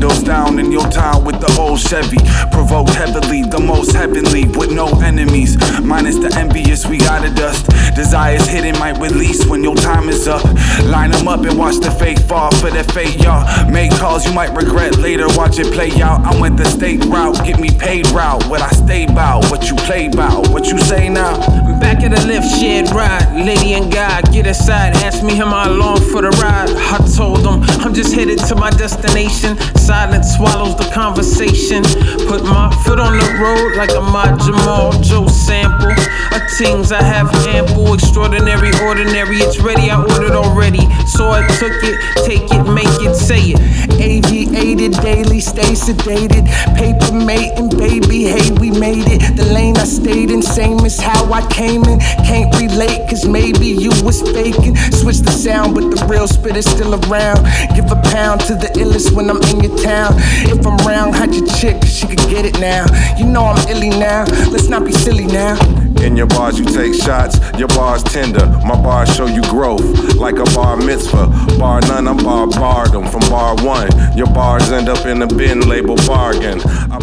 windows down in your town with the old Chevy. Provoked heavily, the most heavenly, with no enemies. Minus the envious, we gotta dust. Desires hidden might release when your time is up. Line them up and watch the fake fall for the fate, y'all. Make calls you might regret later, watch it play out. I went the state route, get me paid route. What I stay bout, what you play bout, what you say now. Back at the Lyft, shed ride, lady and guy, get aside. Ask me am I long for the ride. I told them I'm just headed to my destination. Silence swallows the conversation. Put my foot on the road like Ahmad Jamal Joe sample. A things I have ample, extraordinary, ordinary. It's ready, I ordered already. So I took it, take it, make it, say it. Aviated daily, stay sedated. Paper mate and baby, hey, we made it. The lane I stayed in, same as how I came in. Can't relate, cause maybe you was faking. Switch the sound, but real spit is still around. Give a pound to the illest when I'm in your town. If I'm round, hide your chick, she could get it now. You know I'm illy now, let's not be silly now. In your bars, you take shots, your bars tender. My bars show you growth, like a bar mitzvah. Bar none, I'm bar barred from bar one. Your bars end up in the bin label bargain. I